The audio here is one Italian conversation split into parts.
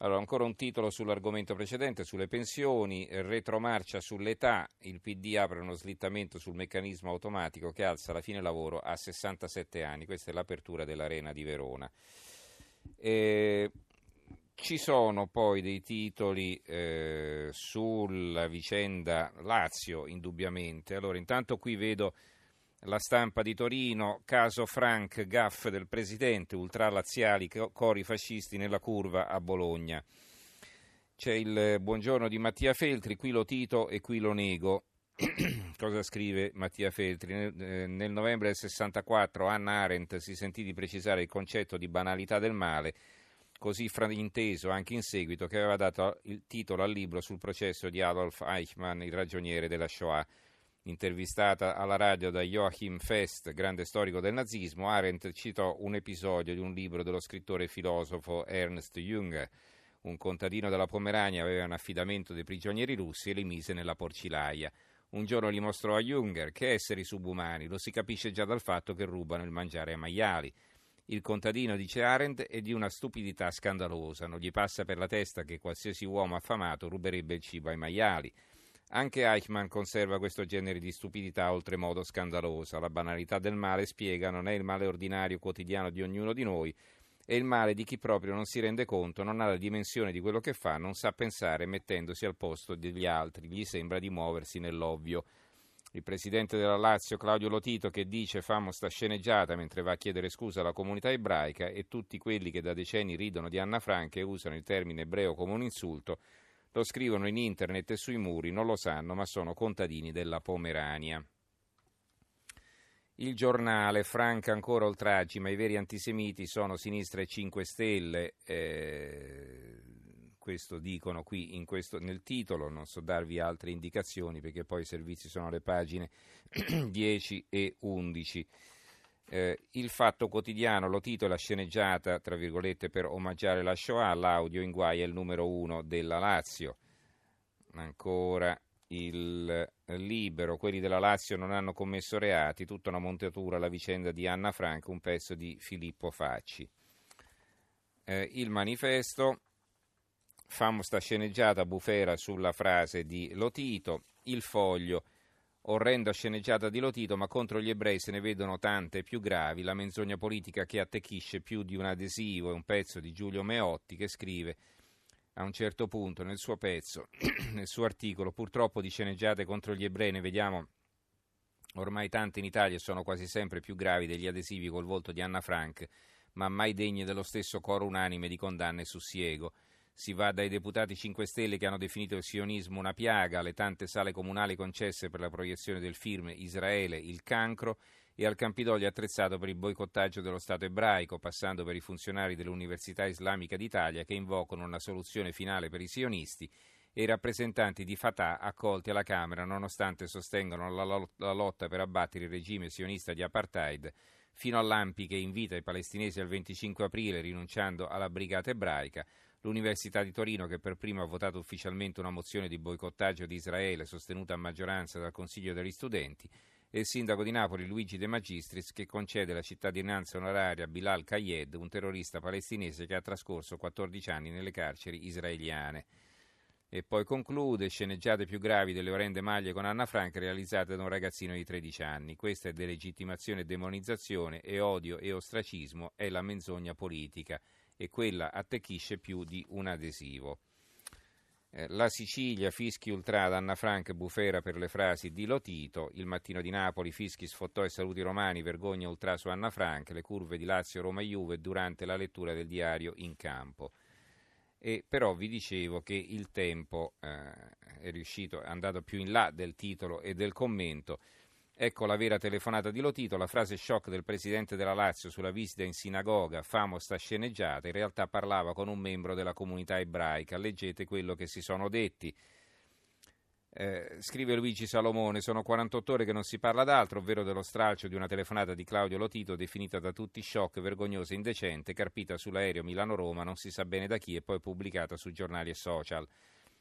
Allora, ancora un titolo sull'argomento precedente, sulle pensioni, retromarcia sull'età, il PD apre uno slittamento sul meccanismo automatico che alza la fine lavoro a 67 anni, questa è l'apertura dell'Arena di Verona. E ci sono poi dei titoli eh, sulla vicenda Lazio, indubbiamente. Allora, intanto qui vedo la stampa di Torino, caso Frank, gaff del presidente, ultralaziali, cori fascisti nella curva a Bologna. C'è il buongiorno di Mattia Feltri, qui lo tito e qui lo nego. Cosa scrive Mattia Feltri? Nel, eh, novembre del 64 Anna Arendt si sentì di precisare il concetto di banalità del male, così frainteso anche in seguito che aveva dato il titolo al libro sul processo di Adolf Eichmann, il ragioniere della Shoah Intervistata alla radio da Joachim Fest, grande storico del nazismo, Arendt citò un episodio di un libro dello scrittore e filosofo Ernst Jünger. Un contadino della Pomerania aveva un affidamento dei prigionieri russi e li mise nella porcilaia. Un giorno gli mostrò a Jünger che esseri subumani lo si capisce già dal fatto che rubano il mangiare ai maiali. Il contadino, dice Arendt, è di una stupidità scandalosa. Non gli passa per la testa che qualsiasi uomo affamato ruberebbe il cibo ai maiali. Anche Eichmann conserva questo genere di stupidità oltremodo scandalosa. La banalità del male, spiega, non è il male ordinario quotidiano di ognuno di noi, è il male di chi proprio non si rende conto, non ha la dimensione di quello che fa, non sa pensare mettendosi al posto degli altri, gli sembra di muoversi nell'ovvio. Il presidente della Lazio, Claudio Lotito, che dice famo sta sceneggiata mentre va a chiedere scusa alla comunità ebraica e tutti quelli che da decenni ridono di Anna Frank e usano il termine ebreo come un insulto, lo scrivono in internet e sui muri, non lo sanno, ma sono contadini della Pomerania. Il giornale, Franca ancora oltraggi, ma i veri antisemiti sono Sinistra e 5 Stelle. Eh, questo dicono qui questo, nel titolo, non so darvi altre indicazioni perché poi i servizi sono alle pagine 10 e 11. Eh, il Fatto Quotidiano lo titola sceneggiata, tra virgolette, per omaggiare la Shoah, l'audio in guai è il numero uno della Lazio. Ancora il Libero, quelli della Lazio non hanno commesso reati, tutta una montatura la vicenda di Anna Frank, un pezzo di Filippo Facci. Eh, il Manifesto, famo sta sceneggiata bufera sulla frase di Lotito, il Foglio, orrenda sceneggiata di Lotito, ma contro gli ebrei se ne vedono tante più gravi, la menzogna politica che attecchisce più di un adesivo, è un pezzo di Giulio Meotti che scrive a un certo punto nel suo pezzo, nel suo articolo, purtroppo di sceneggiate contro gli ebrei ne vediamo ormai tante in Italia e sono quasi sempre più gravi degli adesivi col volto di Anna Frank, ma mai degne dello stesso coro unanime di condanne su Siego. Si va dai deputati 5 Stelle che hanno definito il sionismo una piaga, alle tante sale comunali concesse per la proiezione del film Israele, il cancro, e al Campidoglio attrezzato per il boicottaggio dello Stato ebraico, passando per i funzionari dell'Università Islamica d'Italia che invocano una soluzione finale per i sionisti e i rappresentanti di Fatah accolti alla Camera nonostante sostengano la, lotta per abbattere il regime sionista di apartheid fino all'Ampi che invita i palestinesi al 25 aprile rinunciando alla brigata ebraica, l'Università di Torino che per prima ha votato ufficialmente una mozione di boicottaggio di Israele sostenuta a maggioranza dal Consiglio degli Studenti e il sindaco di Napoli Luigi De Magistris che concede la cittadinanza onoraria a Bilal Kayed, un terrorista palestinese che ha trascorso 14 anni nelle carceri israeliane. E poi conclude, sceneggiate più gravi delle orrende maglie con Anna Frank realizzate da un ragazzino di 13 anni. Questa è delegittimazione e demonizzazione, e odio e ostracismo, è la menzogna politica e quella attecchisce più di un adesivo. Eh, la Sicilia, fischi ultrada, Anna Frank, bufera per le frasi di Lotito, il mattino di Napoli, fischi sfottò e saluti romani, vergogna ultra su Anna Frank, le curve di Lazio, Roma e Juve durante la lettura del diario in campo. E però vi dicevo che il tempo eh, è riuscito, è andato più in là del titolo e del commento. Ecco la vera telefonata di Lotito, la frase shock del presidente della Lazio sulla visita in sinagoga, famo sta sceneggiata, in realtà parlava con un membro della comunità ebraica. Leggete quello che si sono detti. Eh, scrive Luigi Salomone, sono 48 ore che non si parla d'altro, ovvero dello stralcio di una telefonata di Claudio Lotito definita da tutti shock, vergognosa e indecente, carpita sull'aereo Milano-Roma, non si sa bene da chi e poi pubblicata su giornali e social.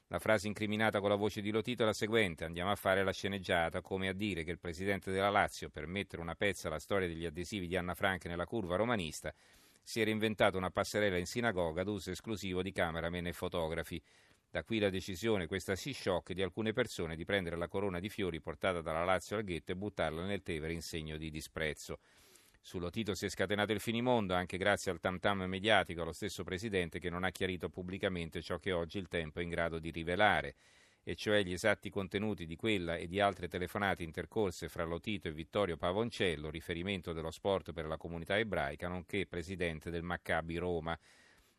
La frase incriminata con la voce di Lotito è la seguente: Andiamo a fare la sceneggiata, come a dire che il presidente della Lazio, per mettere una pezza alla storia degli adesivi di Anna Frank nella curva romanista, si era inventato una passerella in sinagoga ad uso esclusivo di cameraman e fotografi. Da qui la decisione, questa si shock, di alcune persone di prendere la corona di fiori portata dalla Lazio al ghetto e buttarla nel Tevere in segno di disprezzo. Sullo Tito si è scatenato il finimondo anche grazie al tam tam mediatico allo stesso presidente che non ha chiarito pubblicamente ciò che oggi il tempo è in grado di rivelare, e cioè gli esatti contenuti di quella e di altre telefonate intercorse fra Lotito e Vittorio Pavoncello, riferimento dello sport per la comunità ebraica, nonché presidente del Maccabi Roma.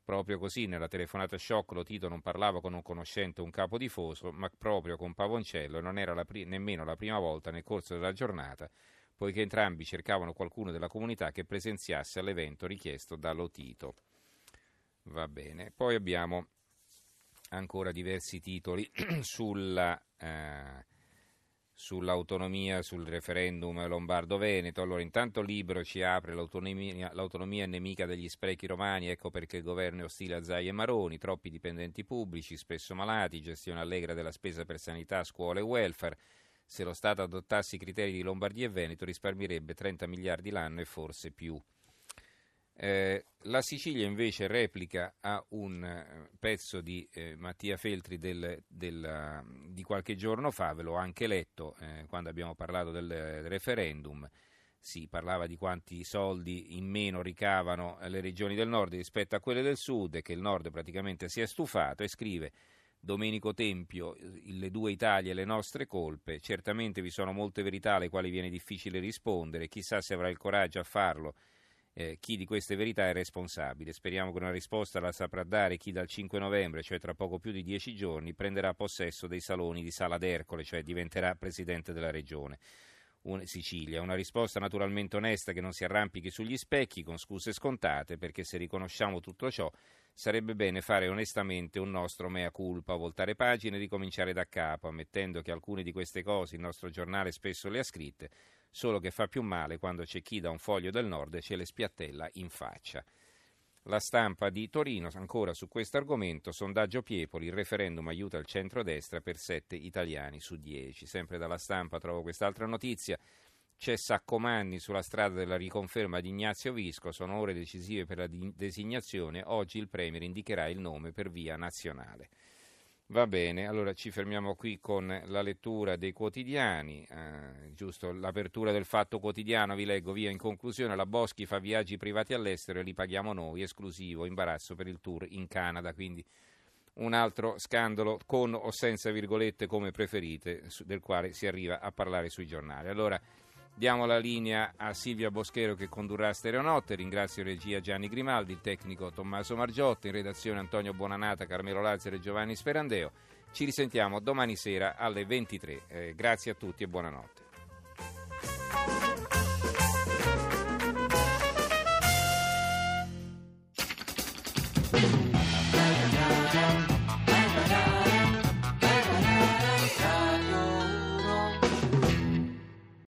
Proprio così, nella telefonata shock, Lotito non parlava con un conoscente o un capo di foso, ma proprio con Pavoncello e non era la pri- nemmeno la prima volta nel corso della giornata poiché entrambi cercavano qualcuno della comunità che presenziasse all'evento richiesto da Lotito. Va bene, poi abbiamo ancora diversi titoli sulla, eh, sull'autonomia, sul referendum lombardo-veneto. Allora, intanto Libro ci apre l'autonomia, l'autonomia è nemica degli sprechi romani, ecco perché il governo è ostile a Zai e Maroni, troppi dipendenti pubblici, spesso malati, gestione allegra della spesa per sanità, scuole e welfare. Se lo Stato adottasse i criteri di Lombardia e Veneto risparmierebbe 30 miliardi l'anno e forse più. Eh, la Sicilia invece replica a un eh, pezzo di eh, Mattia Feltri del, del, di qualche giorno fa, ve l'ho anche letto eh, quando abbiamo parlato del referendum, si parlava di quanti soldi in meno ricavano le regioni del nord rispetto a quelle del sud e che il nord praticamente si è stufato e scrive Domenico Tempio, le due Italie, le nostre colpe. Certamente vi sono molte verità alle quali viene difficile rispondere, chissà se avrà il coraggio a farlo. Eh, chi di queste verità è responsabile. Speriamo che una risposta la saprà dare chi dal 5 novembre, cioè tra poco più di dieci giorni, prenderà possesso dei saloni di Sala d'Ercole, cioè diventerà presidente della regione. Un, Sicilia. Una risposta naturalmente onesta che non si arrampichi sugli specchi con scuse scontate, perché se riconosciamo tutto ciò sarebbe bene fare onestamente un nostro mea culpa, voltare pagine e ricominciare da capo, ammettendo che alcune di queste cose il nostro giornale spesso le ha scritte, solo che fa più male quando c'è chi da un foglio del nord ce le spiattella in faccia. La stampa di Torino, ancora su questo argomento, sondaggio Piepoli, il referendum aiuta il centrodestra per 7 italiani su 10. Sempre dalla stampa trovo quest'altra notizia. C'è Saccomanni sulla strada della riconferma di Ignazio Visco, sono ore decisive per la designazione, oggi il Premier indicherà il nome per via nazionale. Va bene, allora ci fermiamo qui con la lettura dei quotidiani, eh, giusto l'apertura del fatto quotidiano, vi leggo via in conclusione, la Boschi fa viaggi privati all'estero e li paghiamo noi, esclusivo, imbarazzo per il tour in Canada, quindi un altro scandalo con o senza virgolette come preferite, del quale si arriva a parlare sui giornali. Allora, Diamo la linea a Silvia Boschero che condurrà Stereonotte. Ringrazio regia Gianni Grimaldi, il tecnico Tommaso Margiotta, in redazione Antonio Buonanata, Carmelo Lazzaro e Giovanni Sperandeo. Ci risentiamo domani sera alle 23. Eh, grazie a tutti e buonanotte.